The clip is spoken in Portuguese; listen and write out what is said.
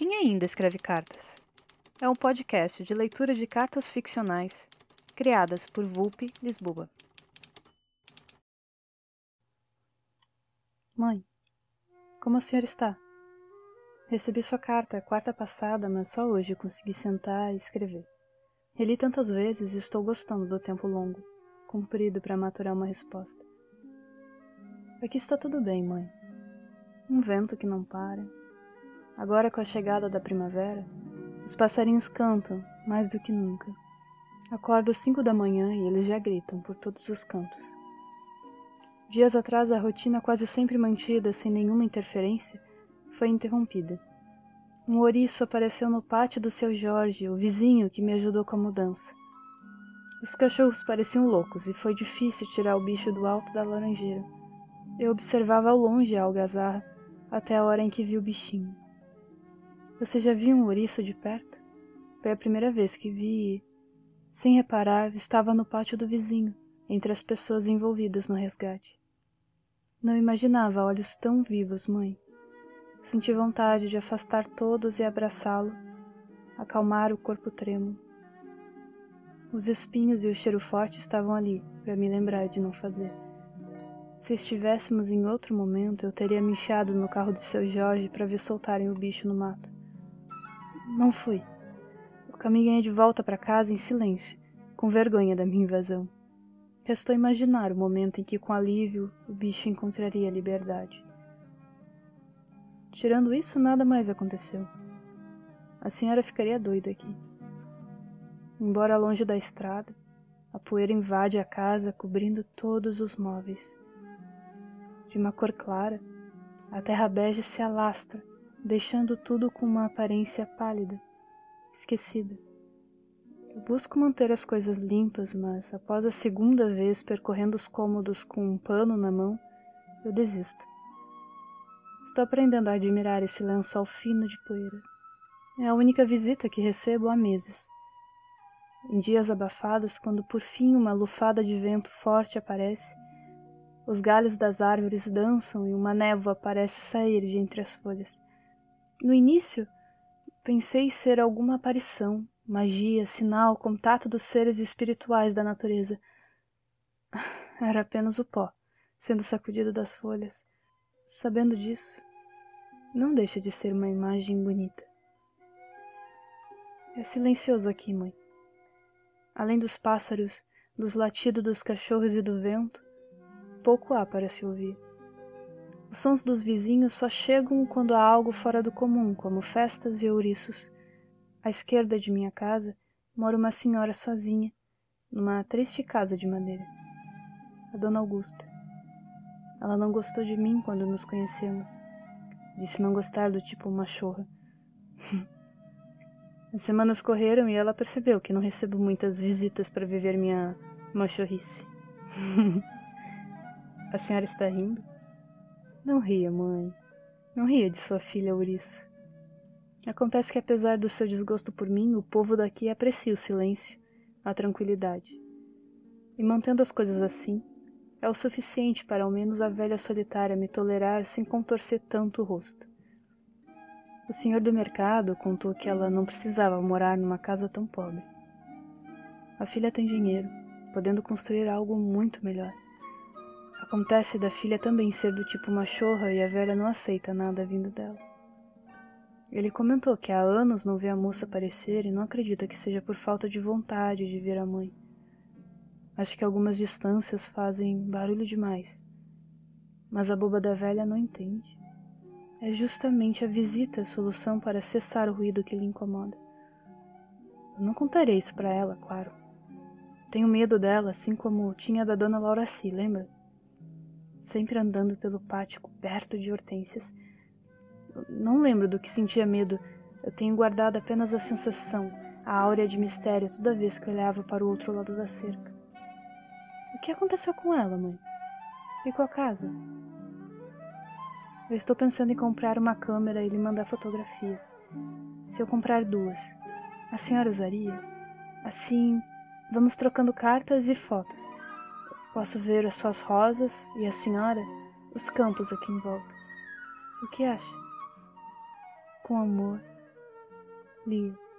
Quem ainda escreve cartas? É um podcast de leitura de cartas ficcionais criadas por Vulpe Lisboa. Mãe, como a senhora está? Recebi sua carta quarta passada, mas só hoje consegui sentar e escrever. Reli tantas vezes e estou gostando do tempo longo, comprido para maturar uma resposta. Aqui está tudo bem, mãe. Um vento que não para. Agora com a chegada da primavera, os passarinhos cantam mais do que nunca. Acordo às cinco da manhã e eles já gritam por todos os cantos. Dias atrás a rotina quase sempre mantida sem nenhuma interferência foi interrompida. Um ouriço apareceu no pátio do seu Jorge, o vizinho que me ajudou com a mudança. Os cachorros pareciam loucos e foi difícil tirar o bicho do alto da laranjeira. Eu observava ao longe a algazarra até a hora em que vi o bichinho. Você já viu um ouriço de perto? Foi a primeira vez que vi e, sem reparar, estava no pátio do vizinho, entre as pessoas envolvidas no resgate. Não imaginava olhos tão vivos, mãe. Senti vontade de afastar todos e abraçá-lo, acalmar o corpo trêmulo. Os espinhos e o cheiro forte estavam ali para me lembrar de não fazer. Se estivéssemos em outro momento, eu teria me enfiado no carro do seu Jorge para ver soltarem o bicho no mato. Não fui. Eu caminhei de volta para casa em silêncio, com vergonha da minha invasão. Restou imaginar o momento em que, com alívio, o bicho encontraria liberdade. Tirando isso, nada mais aconteceu. A senhora ficaria doida aqui. Embora longe da estrada, a poeira invade a casa, cobrindo todos os móveis. De uma cor clara, a terra bege se alastra, deixando tudo com uma aparência pálida, esquecida. Eu busco manter as coisas limpas, mas após a segunda vez percorrendo os cômodos com um pano na mão, eu desisto. Estou aprendendo a admirar esse lençol fino de poeira. É a única visita que recebo há meses. Em dias abafados, quando por fim uma lufada de vento forte aparece, os galhos das árvores dançam e uma névoa parece sair de entre as folhas. No início, pensei ser alguma aparição, magia, sinal, contato dos seres espirituais da natureza. Era apenas o pó, sendo sacudido das folhas. Sabendo disso, não deixa de ser uma imagem bonita. É silencioso aqui, mãe. Além dos pássaros, dos latidos dos cachorros e do vento, pouco há para se ouvir. Os sons dos vizinhos só chegam quando há algo fora do comum, como festas e ouriços. À esquerda de minha casa mora uma senhora sozinha, numa triste casa de madeira. A dona Augusta. Ela não gostou de mim quando nos conhecemos. Disse não gostar do tipo machorra. As semanas correram e ela percebeu que não recebo muitas visitas para viver minha machorrice. A senhora está rindo? Não ria, mãe. Não ria de sua filha ouriço. Acontece que apesar do seu desgosto por mim, o povo daqui aprecia o silêncio, a tranquilidade. E mantendo as coisas assim, é o suficiente para ao menos a velha solitária me tolerar sem contorcer tanto o rosto. O senhor do mercado contou que ela não precisava morar numa casa tão pobre. A filha tem dinheiro, podendo construir algo muito melhor. Acontece da filha também ser do tipo machorra e a velha não aceita nada vindo dela. Ele comentou que há anos não vê a moça aparecer e não acredita que seja por falta de vontade de ver a mãe. Acho que algumas distâncias fazem barulho demais. Mas a boba da velha não entende. É justamente a visita a solução para cessar o ruído que lhe incomoda. Eu não contarei isso para ela, claro. Tenho medo dela, assim como tinha da dona Lauraci, lembra? Sempre andando pelo pátio coberto de hortênsias. Não lembro do que sentia medo. Eu tenho guardado apenas a sensação, a áurea de mistério toda vez que olhava para o outro lado da cerca. O que aconteceu com ela, mãe? E com a casa? Eu estou pensando em comprar uma câmera e lhe mandar fotografias. Se eu comprar duas, a senhora usaria? Assim, vamos trocando cartas e fotos. Posso ver as suas rosas e a senhora, os campos aqui em volta. O que acha? Com amor, Lia.